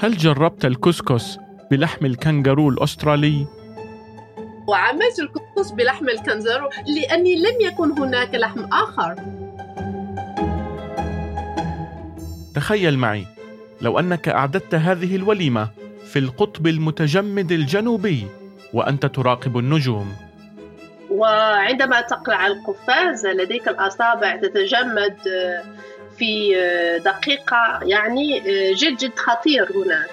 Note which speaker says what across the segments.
Speaker 1: هل جربت الكسكس بلحم الكنغرو الأسترالي؟
Speaker 2: وعملت الكسكس بلحم الكنغرو لأني لم يكن هناك لحم آخر
Speaker 1: تخيل معي لو أنك أعددت هذه الوليمة في القطب المتجمد الجنوبي وأنت تراقب النجوم
Speaker 2: وعندما تقلع القفاز لديك الأصابع تتجمد في دقيقة يعني جد جد خطير هناك.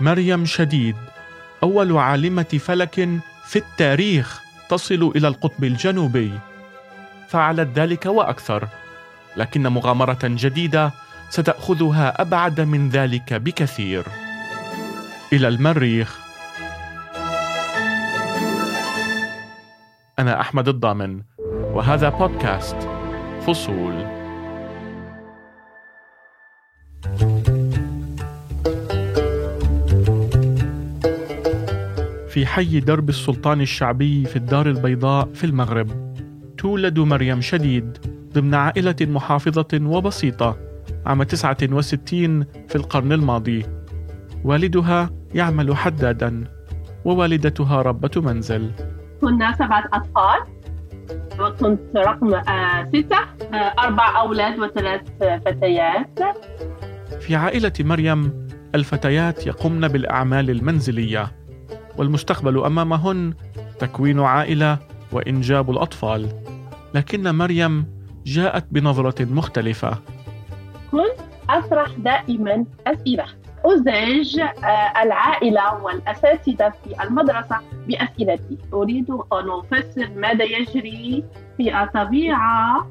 Speaker 1: مريم شديد أول عالمة فلك في التاريخ تصل إلى القطب الجنوبي. فعلت ذلك وأكثر لكن مغامرة جديدة ستأخذها أبعد من ذلك بكثير. إلى المريخ. أنا أحمد الضامن وهذا بودكاست فصول. في حي درب السلطان الشعبي في الدار البيضاء في المغرب تولد مريم شديد ضمن عائلة محافظة وبسيطة عام 69 في القرن الماضي. والدها يعمل حدادا ووالدتها ربة منزل.
Speaker 2: كنا سبعة أطفال. وكنت رقم آه، ستة آه، أربع أولاد وثلاث فتيات.
Speaker 1: في عائلة مريم الفتيات يقمن بالأعمال المنزلية والمستقبل أمامهن تكوين عائلة وإنجاب الأطفال. لكن مريم جاءت بنظرة مختلفة.
Speaker 2: كنت أطرح دائما أسئلة. أزعج آه، العائلة والأساتذة في المدرسة بأسئلتي. أريد أن أفسر ماذا يجري في الطبيعة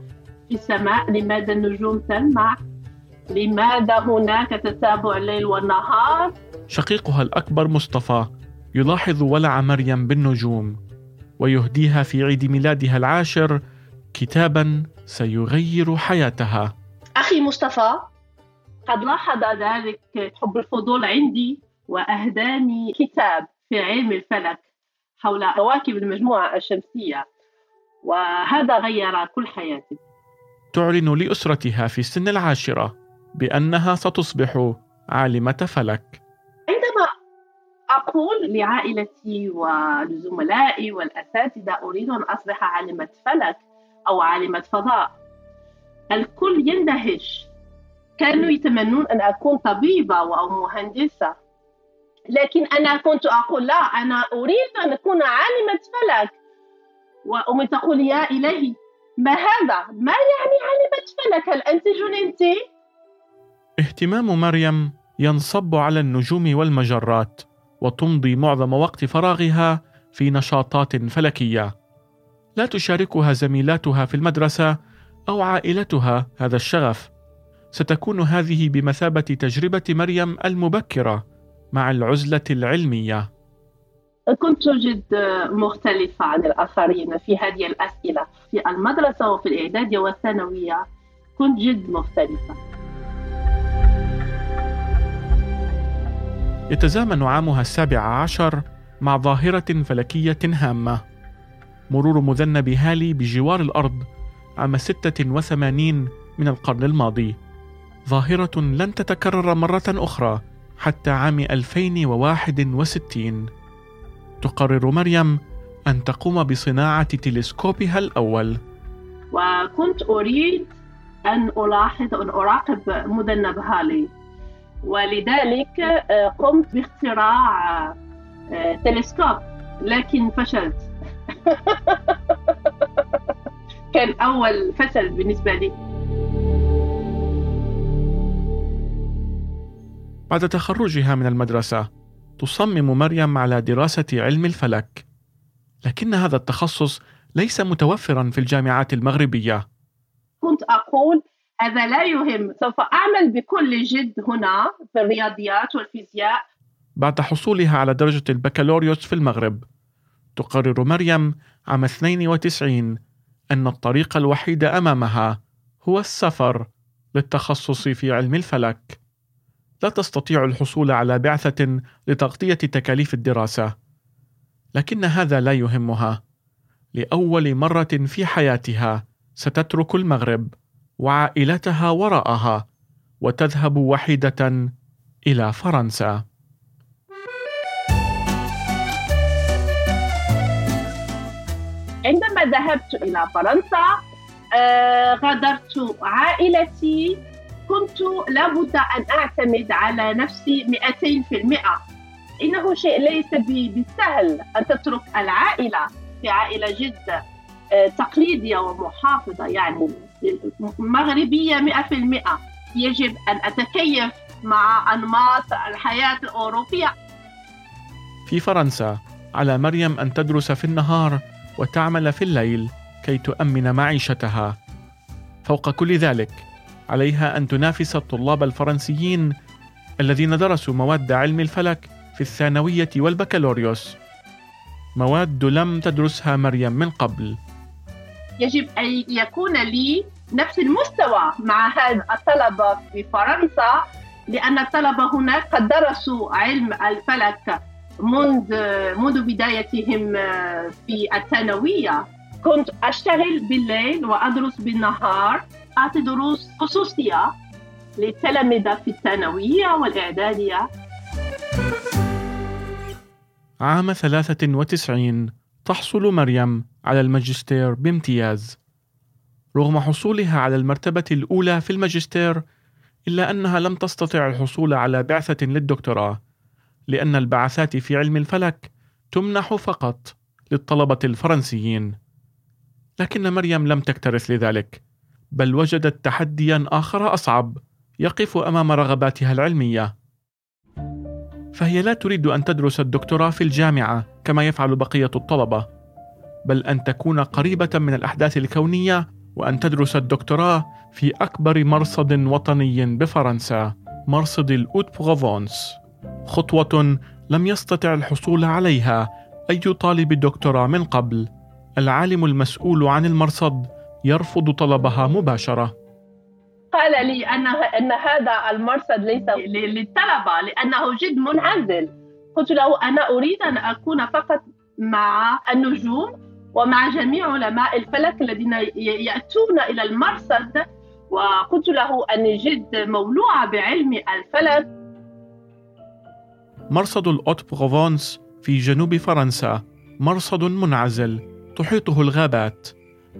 Speaker 2: في السماء. لماذا النجوم تلمع؟ لماذا هناك تتابع الليل والنهار؟
Speaker 1: شقيقها الأكبر مصطفى يلاحظ ولع مريم بالنجوم ويهديها في عيد ميلادها العاشر. كتابا سيغير حياتها.
Speaker 2: أخي مصطفى قد لاحظ ذلك حب الفضول عندي وأهداني كتاب في علم الفلك حول كواكب المجموعة الشمسية وهذا غير كل حياتي.
Speaker 1: تعلن لأسرتها في سن العاشرة بأنها ستصبح عالمة فلك.
Speaker 2: عندما أقول لعائلتي ولزملائي والأساتذة أريد أن أصبح عالمة فلك أو عالمة فضاء الكل يندهش كانوا يتمنون أن أكون طبيبة أو مهندسة لكن أنا كنت أقول لا أنا أريد أن أكون عالمة فلك وأمي تقول يا إلهي ما هذا؟ ما يعني عالمة فلك؟ هل أنت جننتي؟
Speaker 1: اهتمام مريم ينصب على النجوم والمجرات وتمضي معظم وقت فراغها في نشاطات فلكية لا تشاركها زميلاتها في المدرسة أو عائلتها هذا الشغف ستكون هذه بمثابة تجربة مريم المبكرة مع العزلة العلمية.
Speaker 2: كنت جد مختلفة عن الآخرين في هذه الأسئلة في المدرسة وفي الإعدادية والثانوية. كنت جد مختلفة.
Speaker 1: يتزامن عامها السابع عشر مع ظاهرة فلكية هامة. مرور مذنب هالي بجوار الأرض عام 86 من القرن الماضي. ظاهرة لن تتكرر مرة أخرى حتى عام 2061 تقرر مريم أن تقوم بصناعة تلسكوبها الأول.
Speaker 2: وكنت أريد أن ألاحظ أن أراقب مذنب هالي ولذلك آه، قمت باختراع آه، تلسكوب لكن فشلت. كان أول فشل بالنسبة لي.
Speaker 1: بعد تخرجها من المدرسة تصمم مريم على دراسة علم الفلك. لكن هذا التخصص ليس متوفرا في الجامعات المغربية.
Speaker 2: كنت أقول هذا لا يهم. سوف أعمل بكل جد هنا في الرياضيات والفيزياء.
Speaker 1: بعد حصولها على درجة البكالوريوس في المغرب تقرر مريم عام 92 أن الطريق الوحيد أمامها هو السفر للتخصص في علم الفلك. لا تستطيع الحصول على بعثة لتغطية تكاليف الدراسة لكن هذا لا يهمها لأول مرة في حياتها ستترك المغرب وعائلتها وراءها وتذهب وحيدة إلى فرنسا.
Speaker 2: عندما ذهبت إلى فرنسا آه، غادرت عائلتي كنت لابد أن أعتمد على نفسي 200% إنه شيء ليس بالسهل أن تترك العائلة في عائلة جد آه، تقليدية ومحافظة يعني مغربية 100% يجب أن أتكيف مع أنماط الحياة الأوروبية.
Speaker 1: في فرنسا على مريم أن تدرس في النهار وتعمل في الليل كي تؤمن معيشتها. فوق كل ذلك عليها أن تنافس الطلاب الفرنسيين الذين درسوا مواد علم الفلك في الثانوية والبكالوريوس. مواد لم تدرسها مريم من قبل.
Speaker 2: يجب أن يكون لي نفس المستوى مع هذا الطلبه في فرنسا لأن الطلبه هناك قد درسوا علم الفلك منذ منذ بدايتهم في الثانوية. كنت أشتغل بالليل وأدرس بالنهار. أعطي دروس خصوصية للتلامذه في الثانوية والإعدادية.
Speaker 1: عام 93 تحصل مريم على الماجستير بامتياز. رغم حصولها على المرتبة الأولى في الماجستير إلا أنها لم تستطع الحصول على بعثة للدكتوراه لأن البعثات في علم الفلك تمنح فقط للطلبة الفرنسيين. لكن مريم لم تكترث لذلك. بل وجدت تحديا آخر أصعب يقف أمام رغباتها العلمية. فهي لا تريد أن تدرس الدكتوراه في الجامعة كما يفعل بقية الطلبة بل أن تكون قريبة من الأحداث الكونية وأن تدرس الدكتوراه في أكبر مرصد وطني بفرنسا مرصد الأوت بروفونس خطوة لم يستطع الحصول عليها أي طالب دكتوراه من قبل العالم المسؤول عن المرصد يرفض طلبها مباشرة.
Speaker 2: قال لي أن أن هذا المرصد ليس للطلبة لأنه جد منعزل. قلت له أنا أريد أن أكون فقط مع النجوم ومع جميع علماء الفلك الذين يأتون إلى المرصد. وقلت له أني جد مولوعة بعلم الفلك.
Speaker 1: مرصد الأوت بروفونس في جنوب فرنسا. مرصد منعزل. تحيطه الغابات.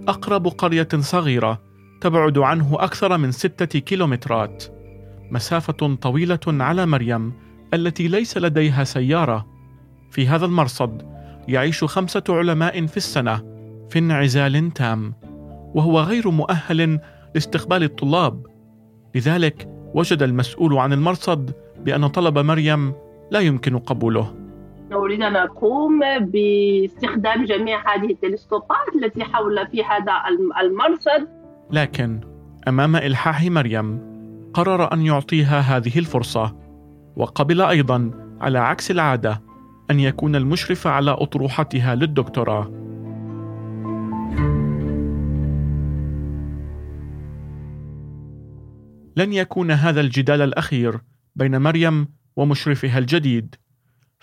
Speaker 1: أقرب قرية صغيرة تبعد عنه أكثر من ستة كيلومترات. مسافة طويلة على مريم التي ليس لديها سيارة. في هذا المرصد يعيش خمسة علماء في السنة في انعزال تام وهو غير مؤهل لاستقبال الطلاب. لذلك وجد المسؤول عن المرصد بأن طلب مريم لا يمكن قبوله.
Speaker 2: نريد أن نقوم باستخدام جميع هذه التلسكوبات التي حول في هذا المرصد.
Speaker 1: لكن أمام إلحاح مريم قرر أن يعطيها هذه الفرصة وقبل أيضا على عكس العادة أن يكون المشرف على أطروحتها للدكتوراه. لن يكون هذا الجدال الأخير بين مريم ومشرفها الجديد.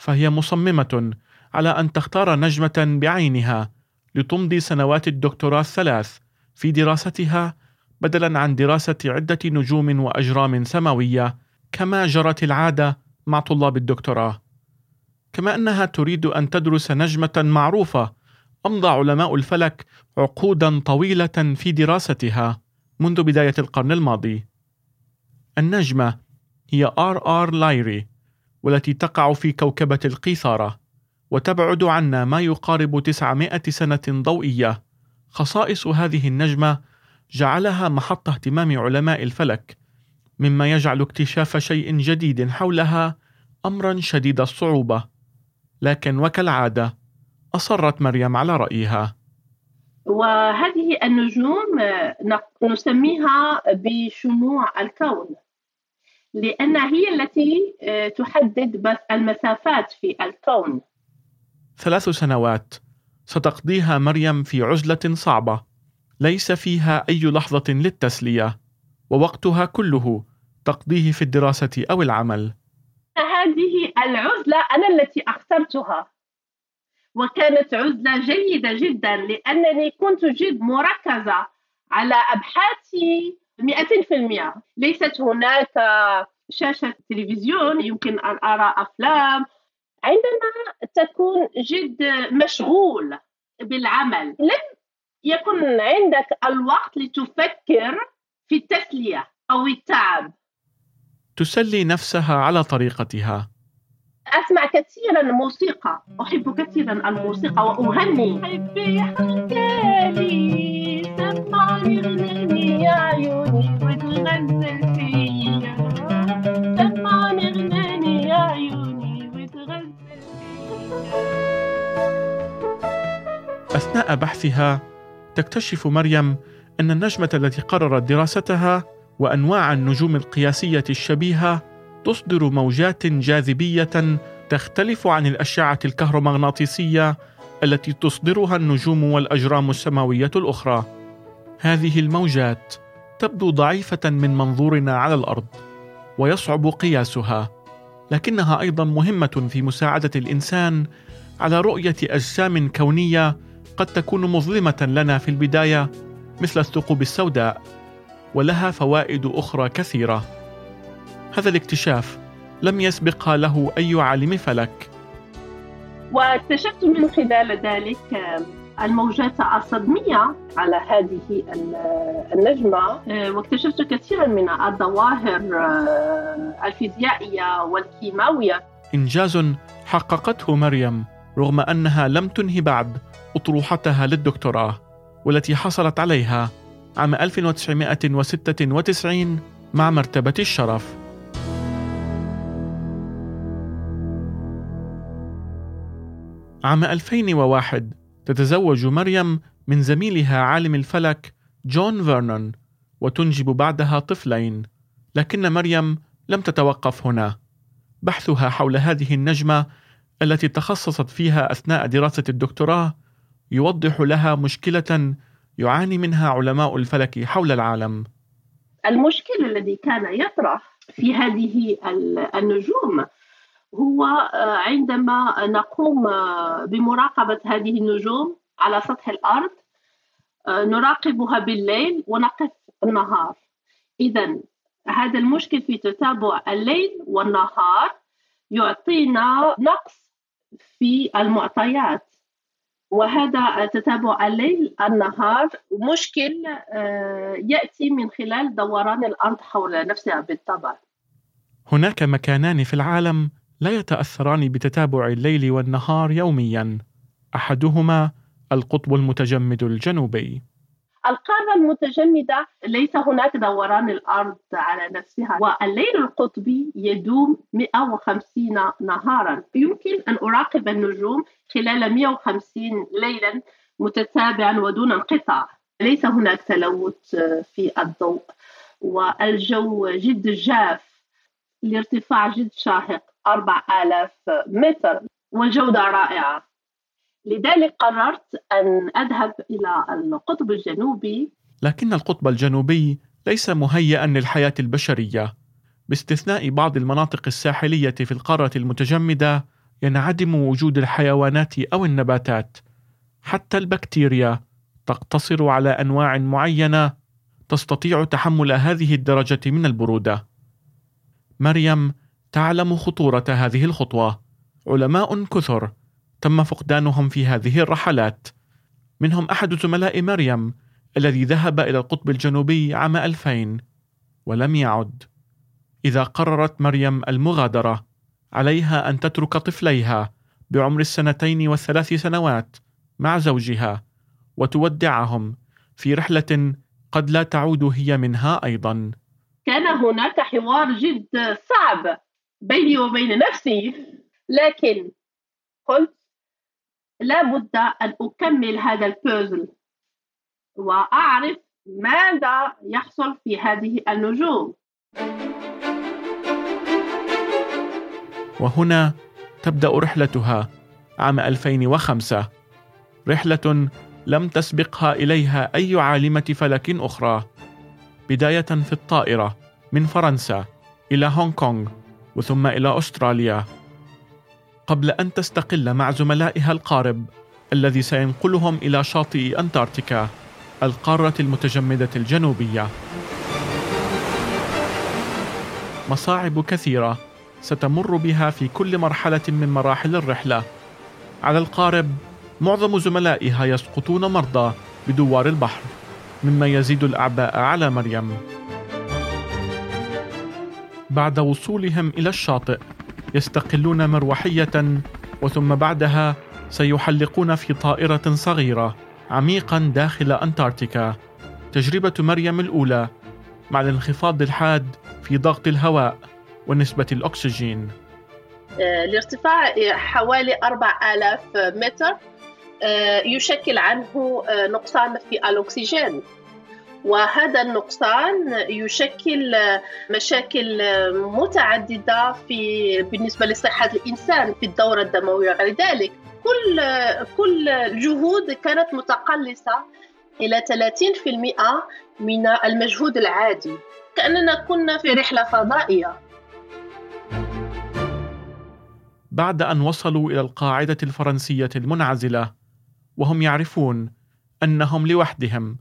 Speaker 1: فهي مصممة على أن تختار نجمة بعينها لتمضي سنوات الدكتوراه الثلاث في دراستها بدلا عن دراسة عدة نجوم وأجرام سماوية كما جرت العادة مع طلاب الدكتوراه. كما أنها تريد أن تدرس نجمة معروفة أمضى علماء الفلك عقودا طويلة في دراستها منذ بداية القرن الماضي. النجمة هي آر آر لايري والتي تقع في كوكبة القيثارة وتبعد عنا ما يقارب 900 سنة ضوئية. خصائص هذه النجمة جعلها محط اهتمام علماء الفلك مما يجعل اكتشاف شيء جديد حولها امرا شديد الصعوبة. لكن وكالعادة أصرت مريم على رأيها.
Speaker 2: وهذه النجوم نسميها بشموع الكون. لأن هي التي آه، تحدد بس المسافات في الكون.
Speaker 1: ثلاث سنوات. ستقضيها مريم في عزلة صعبة. ليس فيها أي لحظة للتسلية. ووقتها كله تقضيه في الدراسة أو العمل.
Speaker 2: هذه العزلة أنا التي أخترتها. وكانت عزلة جيدة جدا لأنني كنت جد مركزة على أبحاثي 200% ليست هناك شاشة تلفزيون يمكن أن أرى أفلام. عندما تكون جد مشغول بالعمل لم يكن عندك الوقت لتفكر في التسلية أو التعب.
Speaker 1: تسلي نفسها على طريقتها.
Speaker 2: أسمع كثيرا موسيقى أحب كثيرا الموسيقى وأغني. حبي حكالي سمعني غنيني يا عيوني وتغزل فيا سمعني غنيني يا عيوني وتغزل
Speaker 1: أثناء بحثها تكتشف مريم أن النجمة التي قررت دراستها وأنواع النجوم القياسية الشبيهة تصدر موجات جاذبية تختلف عن الأشعة الكهرومغناطيسية التي تصدرها النجوم والأجرام السماوية الأخرى. هذه الموجات تبدو ضعيفة من منظورنا على الأرض ويصعب قياسها لكنها أيضا مهمة في مساعدة الإنسان على رؤية أجسام كونية قد تكون مظلمة لنا في البداية مثل الثقوب السوداء ولها فوائد أخرى كثيرة. هذا الاكتشاف لم يسبقها له أي عالم فلك.
Speaker 2: واكتشفت من خلال ذلك الموجات الصدمية على هذه النجمة. واكتشفت كثيرا من الظواهر الفيزيائية والكيماوية.
Speaker 1: إنجاز حققته مريم رغم أنها لم تنهي بعد أطروحتها للدكتوراه والتي حصلت عليها عام 1996 مع مرتبة الشرف. عام 2001 تتزوج مريم من زميلها عالم الفلك جون فيرنون وتنجب بعدها طفلين لكن مريم لم تتوقف هنا. بحثها حول هذه النجمة التي تخصصت فيها أثناء دراسة الدكتوراه يوضح لها مشكلة يعاني منها علماء الفلك حول العالم.
Speaker 2: المشكل الذي كان يطرح في هذه النجوم هو آه، عندما نقوم آه، بمراقبة هذه النجوم على سطح الأرض آه، نراقبها بالليل ونقف النهار. إذا هذا المشكل في تتابع الليل والنهار يعطينا نقص في المعطيات. وهذا تتابع الليل النهار مشكل يأتي من خلال دوران الأرض حول نفسها بالطبع.
Speaker 1: هناك مكانان في العالم لا يتأثران بتتابع الليل والنهار يوميا. أحدهما القطب المتجمد الجنوبي.
Speaker 2: القارة المتجمدة ليس هناك دوران الأرض على نفسها والليل القطبي يدوم 150 نهارا. يمكن أن أراقب النجوم خلال 150 ليلا متتابعا ودون انقطاع. ليس هناك تلوث في الضوء والجو جد جاف الارتفاع جد شاهق. 4000 متر والجودة رائعة. لذلك قررت أن أذهب إلى القطب الجنوبي.
Speaker 1: لكن القطب الجنوبي ليس مهيئا للحياة البشرية. باستثناء بعض المناطق الساحلية في القارة المتجمدة ينعدم وجود الحيوانات أو النباتات. حتى البكتيريا تقتصر على أنواع معينة تستطيع تحمل هذه الدرجة من البرودة. مريم تعلم خطورة هذه الخطوة. علماء كثر. تم فقدانهم في هذه الرحلات. منهم أحد زملاء مريم الذي ذهب إلى القطب الجنوبي عام 2000 ولم يعد. إذا قررت مريم المغادرة عليها أن تترك طفليها بعمر السنتين والثلاث سنوات مع زوجها وتودعهم في رحلة قد لا تعود هي منها أيضا.
Speaker 2: كان هناك حوار جد صعب. بيني وبين نفسي. لكن قلت لابد أن أكمل هذا البوزل وأعرف ماذا يحصل في هذه النجوم.
Speaker 1: وهنا تبدأ رحلتها عام 2005 رحلة لم تسبقها إليها أي عالمة فلك أخرى. بداية في الطائرة من فرنسا إلى هونغ كونغ. وثم إلى أستراليا. قبل أن تستقل مع زملائها القارب الذي سينقلهم إلى شاطئ أنتاركتيكا القارة المتجمدة الجنوبية. مصاعب كثيرة ستمر بها في كل مرحلة من مراحل الرحلة. على القارب معظم زملائها يسقطون مرضى بدوار البحر مما يزيد الأعباء على مريم. بعد وصولهم إلى الشاطئ يستقلون مروحية وثم بعدها سيحلقون في طائرة صغيرة عميقا داخل أنتاركتيكا. تجربة مريم الأولى مع الانخفاض الحاد في ضغط الهواء ونسبة الأكسجين.
Speaker 2: آه، الارتفاع حوالي 4000 متر آه، يشكل عنه آه، نقصان في الأكسجين. وهذا النقصان يشكل مشاكل متعددة في بالنسبة لصحة الإنسان في الدورة الدموية. وغير ذلك كل كل الجهود كانت متقلصة إلى 30% من المجهود العادي كأننا كنا في رحلة فضائية.
Speaker 1: بعد أن وصلوا إلى القاعدة الفرنسية المنعزلة وهم يعرفون أنهم لوحدهم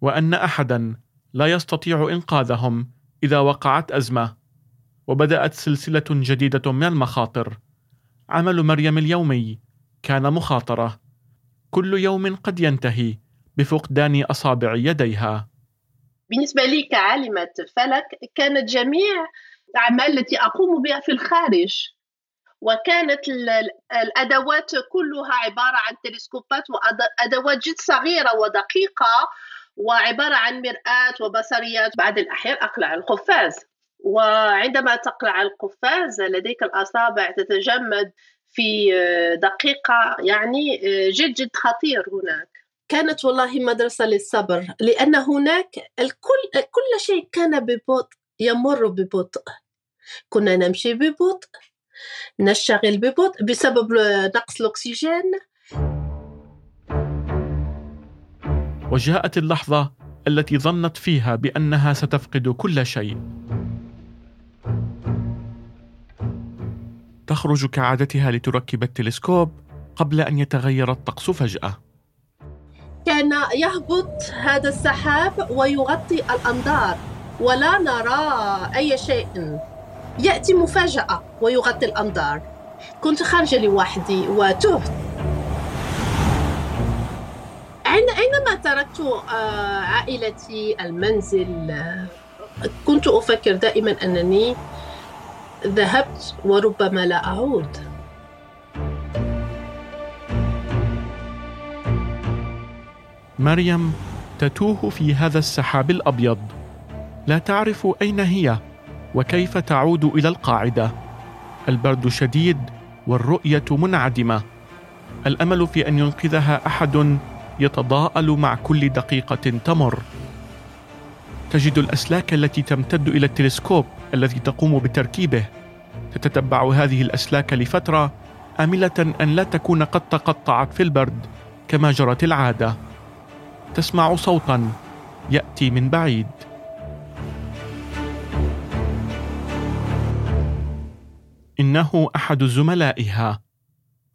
Speaker 1: وأن أحدا لا يستطيع إنقاذهم إذا وقعت أزمة وبدأت سلسلة جديدة من المخاطر. عمل مريم اليومي كان مخاطرة. كل يوم قد ينتهي بفقدان أصابع يديها.
Speaker 2: بالنسبة لي كعالمة فلك كانت جميع الأعمال التي أقوم بها في الخارج وكانت الأدوات كلها عبارة عن تلسكوبات وأدوات جد صغيرة ودقيقة وعبارة عن مرآة وبصريات بعض الأحيان أقلع القفاز. وعندما تقلع القفاز لديك الأصابع تتجمد في دقيقة يعني جد جد خطير هناك. كانت والله مدرسة للصبر لأن هناك الكل كل شيء كان ببطء يمر ببطء. كنا نمشي ببطء نشتغل ببطء بسبب نقص الأكسجين.
Speaker 1: وجاءت اللحظة التي ظنت فيها بأنها ستفقد كل شيء. تخرج كعادتها لتركب التلسكوب قبل أن يتغير الطقس فجأة.
Speaker 2: كان يهبط هذا السحاب ويغطي الأنظار ولا نرى أي شيء. يأتي مفاجأة ويغطي الأنظار. كنت خارجة لوحدي وتهت. عندما تركت آه، عائلتي المنزل آه، كنت أفكر دائما أنني ذهبت وربما لا أعود.
Speaker 1: مريم تتوه في هذا السحاب الأبيض. لا تعرف أين هي وكيف تعود إلى القاعدة. البرد شديد والرؤية منعدمة. الأمل في أن ينقذها أحد يتضاءل مع كل دقيقة تمر. تجد الأسلاك التي تمتد إلى التلسكوب الذي تقوم بتركيبه. تتتبع هذه الأسلاك لفترة آملة أن لا تكون قد تقطعت في البرد كما جرت العادة. تسمع صوتا يأتي من بعيد. إنه أحد زملائها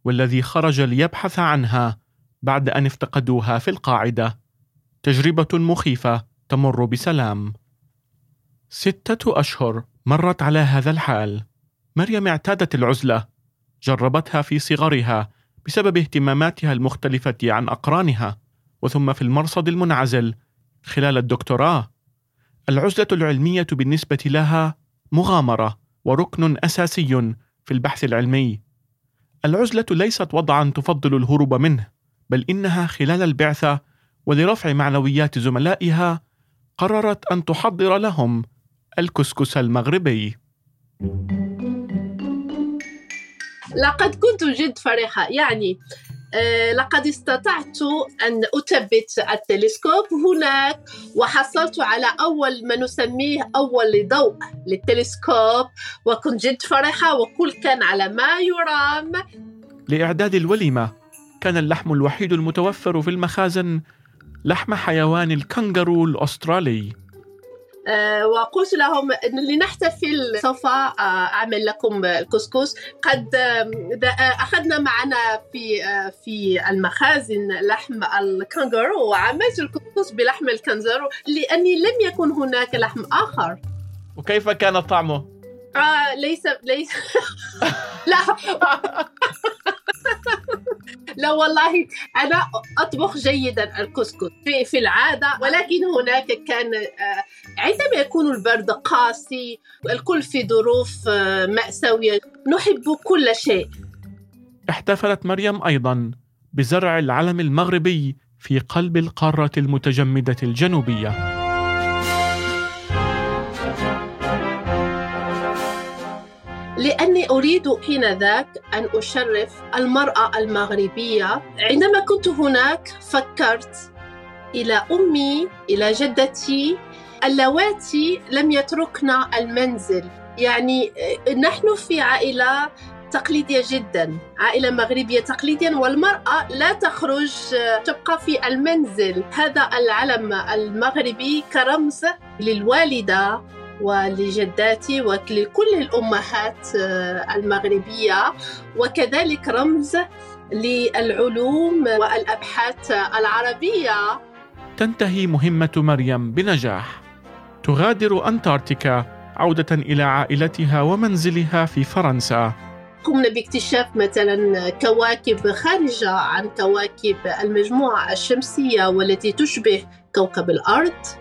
Speaker 1: والذي خرج ليبحث عنها. بعد أن افتقدوها في القاعدة. تجربة مخيفة تمر بسلام. ستة أشهر مرت على هذا الحال. مريم اعتادت العزلة. جربتها في صغرها بسبب اهتماماتها المختلفة عن أقرانها وثم في المرصد المنعزل خلال الدكتوراه. العزلة العلمية بالنسبة لها مغامرة وركن أساسي في البحث العلمي. العزلة ليست وضعا تفضل الهروب منه. بل إنها خلال البعثة ولرفع معنويات زملائها قررت أن تحضر لهم الكسكس المغربي.
Speaker 2: لقد كنت جد فرحة. يعني آه، لقد استطعت أن أثبت التلسكوب هناك وحصلت على أول ما نسميه أول ضوء للتلسكوب وكنت جد فرحة وكل كان على ما يرام.
Speaker 1: لإعداد الوليمة كان اللحم الوحيد المتوفر في المخازن لحم حيوان الكنغرو الأسترالي.
Speaker 2: آه، وقلت لهم لنحتفل سوف آه، أعمل لكم الكسكس. قد آه، أخذنا معنا في في المخازن لحم الكنغرو وعملت الكسكس بلحم الكنغرو لأني لم يكن هناك لحم آخر.
Speaker 1: وكيف كان طعمه؟
Speaker 2: آه ليس ليس. لا. لا والله أنا أطبخ جيدا الكسكس في, في العادة ولكن هناك كان آه، عندما يكون البرد قاسي الكل في ظروف آه، مأساوية نحب كل شيء.
Speaker 1: احتفلت مريم أيضا بزرع العلم المغربي في قلب القارة المتجمدة الجنوبية.
Speaker 2: لأني أريد حينذاك أن أشرف المرأة المغربية. عندما كنت هناك فكرت إلى أمي إلى جدتي اللواتي لم يتركنا المنزل. يعني آه، نحن في عائلة تقليدية جدا عائلة مغربية تقليديا والمرأة لا تخرج آه، تبقى في المنزل. هذا العلم المغربي كرمز للوالدة ولجداتي ولكل الأمهات آه، المغربية. وكذلك رمز للعلوم والأبحاث العربية.
Speaker 1: تنتهي مهمة مريم بنجاح. تغادر أنتاركتيكا عودة إلى عائلتها ومنزلها في فرنسا.
Speaker 2: قمنا باكتشاف مثلا كواكب خارجة عن كواكب المجموعة الشمسية والتي تشبه كوكب الأرض.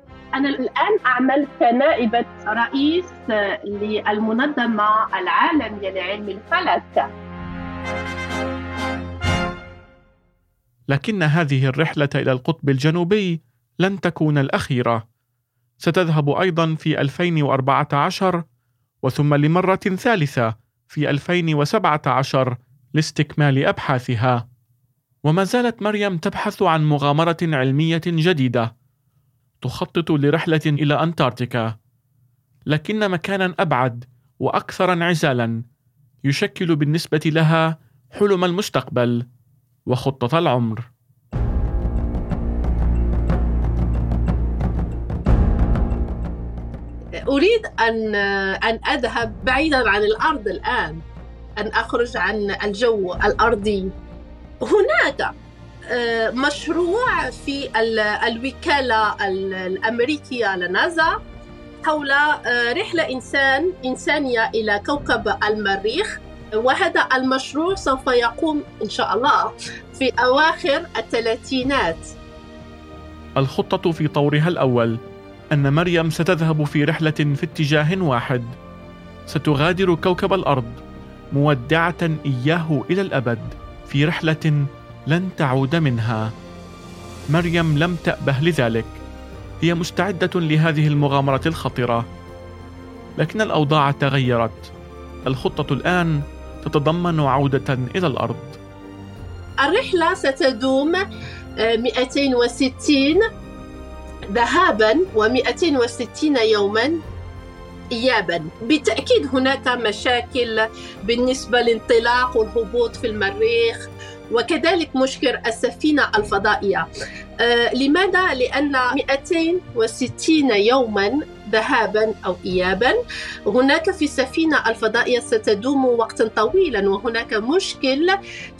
Speaker 2: أنا الآن أعمل كنائبة رئيس للمنظمة العالمية لعلم الفلك.
Speaker 1: لكن هذه الرحلة إلى القطب الجنوبي لن تكون الأخيرة. ستذهب أيضا في 2014 وثم لمرة ثالثة في 2017 لاستكمال أبحاثها. وما زالت مريم تبحث عن مغامرة علمية جديدة. تخطط لرحلة إلى أنتاركتيكا، لكن مكانا أبعد وأكثر انعزالا يشكل بالنسبة لها حلم المستقبل وخطة العمر.
Speaker 2: أريد أن أن أذهب بعيدا عن الأرض الآن، أن أخرج عن الجو الأرضي. هناك مشروع في الوكالة الأمريكية لنازا حول آه، رحلة إنسان إنسانية إلى كوكب المريخ. وهذا المشروع سوف يقوم إن شاء الله في أواخر الثلاثينات.
Speaker 1: الخطة في طورها الأول أن مريم ستذهب في رحلة في اتجاه واحد. ستغادر كوكب الأرض مودعة إياه إلى الأبد في رحلة لن تعود منها. مريم لم تأبه لذلك. هي مستعدة لهذه المغامرة الخطرة. لكن الأوضاع تغيرت. الخطة الآن تتضمن عودة إلى الأرض.
Speaker 2: الرحلة ستدوم 260 آه، ذهابا و260 يوما إيابا. بالتأكيد هناك مشاكل بالنسبة للانطلاق والهبوط في المريخ وكذلك مشكل السفينة الفضائية. آه لماذا؟ لأن 260 يوما ذهابا أو إيابا هناك في السفينة الفضائية ستدوم وقتا طويلا وهناك مشكل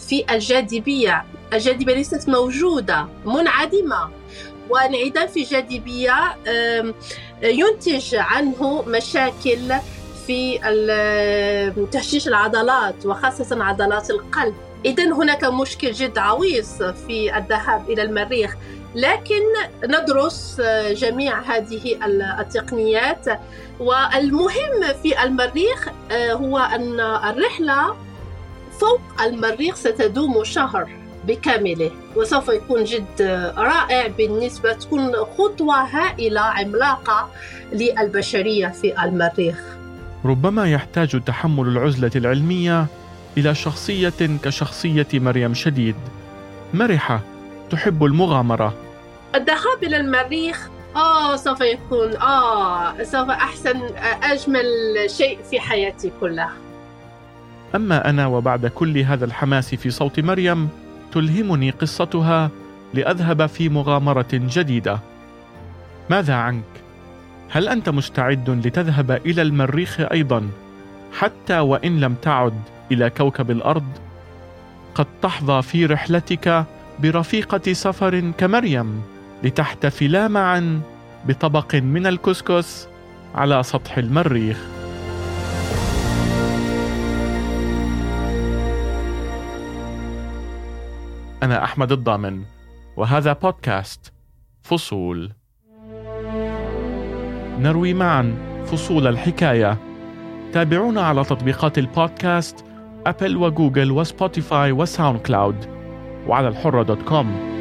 Speaker 2: في الجاذبية. الجاذبية ليست موجودة منعدمة. وانعدام في الجاذبية ينتج عنه مشاكل في تهشيش العضلات وخاصة عضلات القلب. إذا هناك مشكل جد عويص في الذهاب إلى المريخ. لكن ندرس جميع هذه التقنيات والمهم في المريخ آه، هو أن الرحلة فوق المريخ ستدوم شهر بكامله وسوف يكون جد رائع بالنسبة تكون خطوة هائلة عملاقة للبشرية في المريخ.
Speaker 1: ربما يحتاج تحمل العزلة العلمية إلى شخصية كشخصية مريم شديد. مرحة تحب المغامرة.
Speaker 2: الذهاب إلى المريخ آه سوف يكون آه سوف أحسن أجمل شيء في حياتي كلها.
Speaker 1: أما أنا وبعد كل هذا الحماس في صوت مريم تلهمني قصتها لأذهب في مغامرة جديدة. ماذا عنك؟ هل أنت مستعد لتذهب إلى المريخ أيضا؟ حتى وإن لم تعد. إلى كوكب الأرض؟ قد تحظى في رحلتك برفيقة سفر كمريم لتحتفلا معا بطبق من الكسكس على سطح المريخ أنا أحمد الضامن وهذا بودكاست فصول نروي معا فصول الحكاية تابعونا على تطبيقات البودكاست أبل وجوجل وسبوتيفاي وساوند كلاود وعلى الحرة dot com.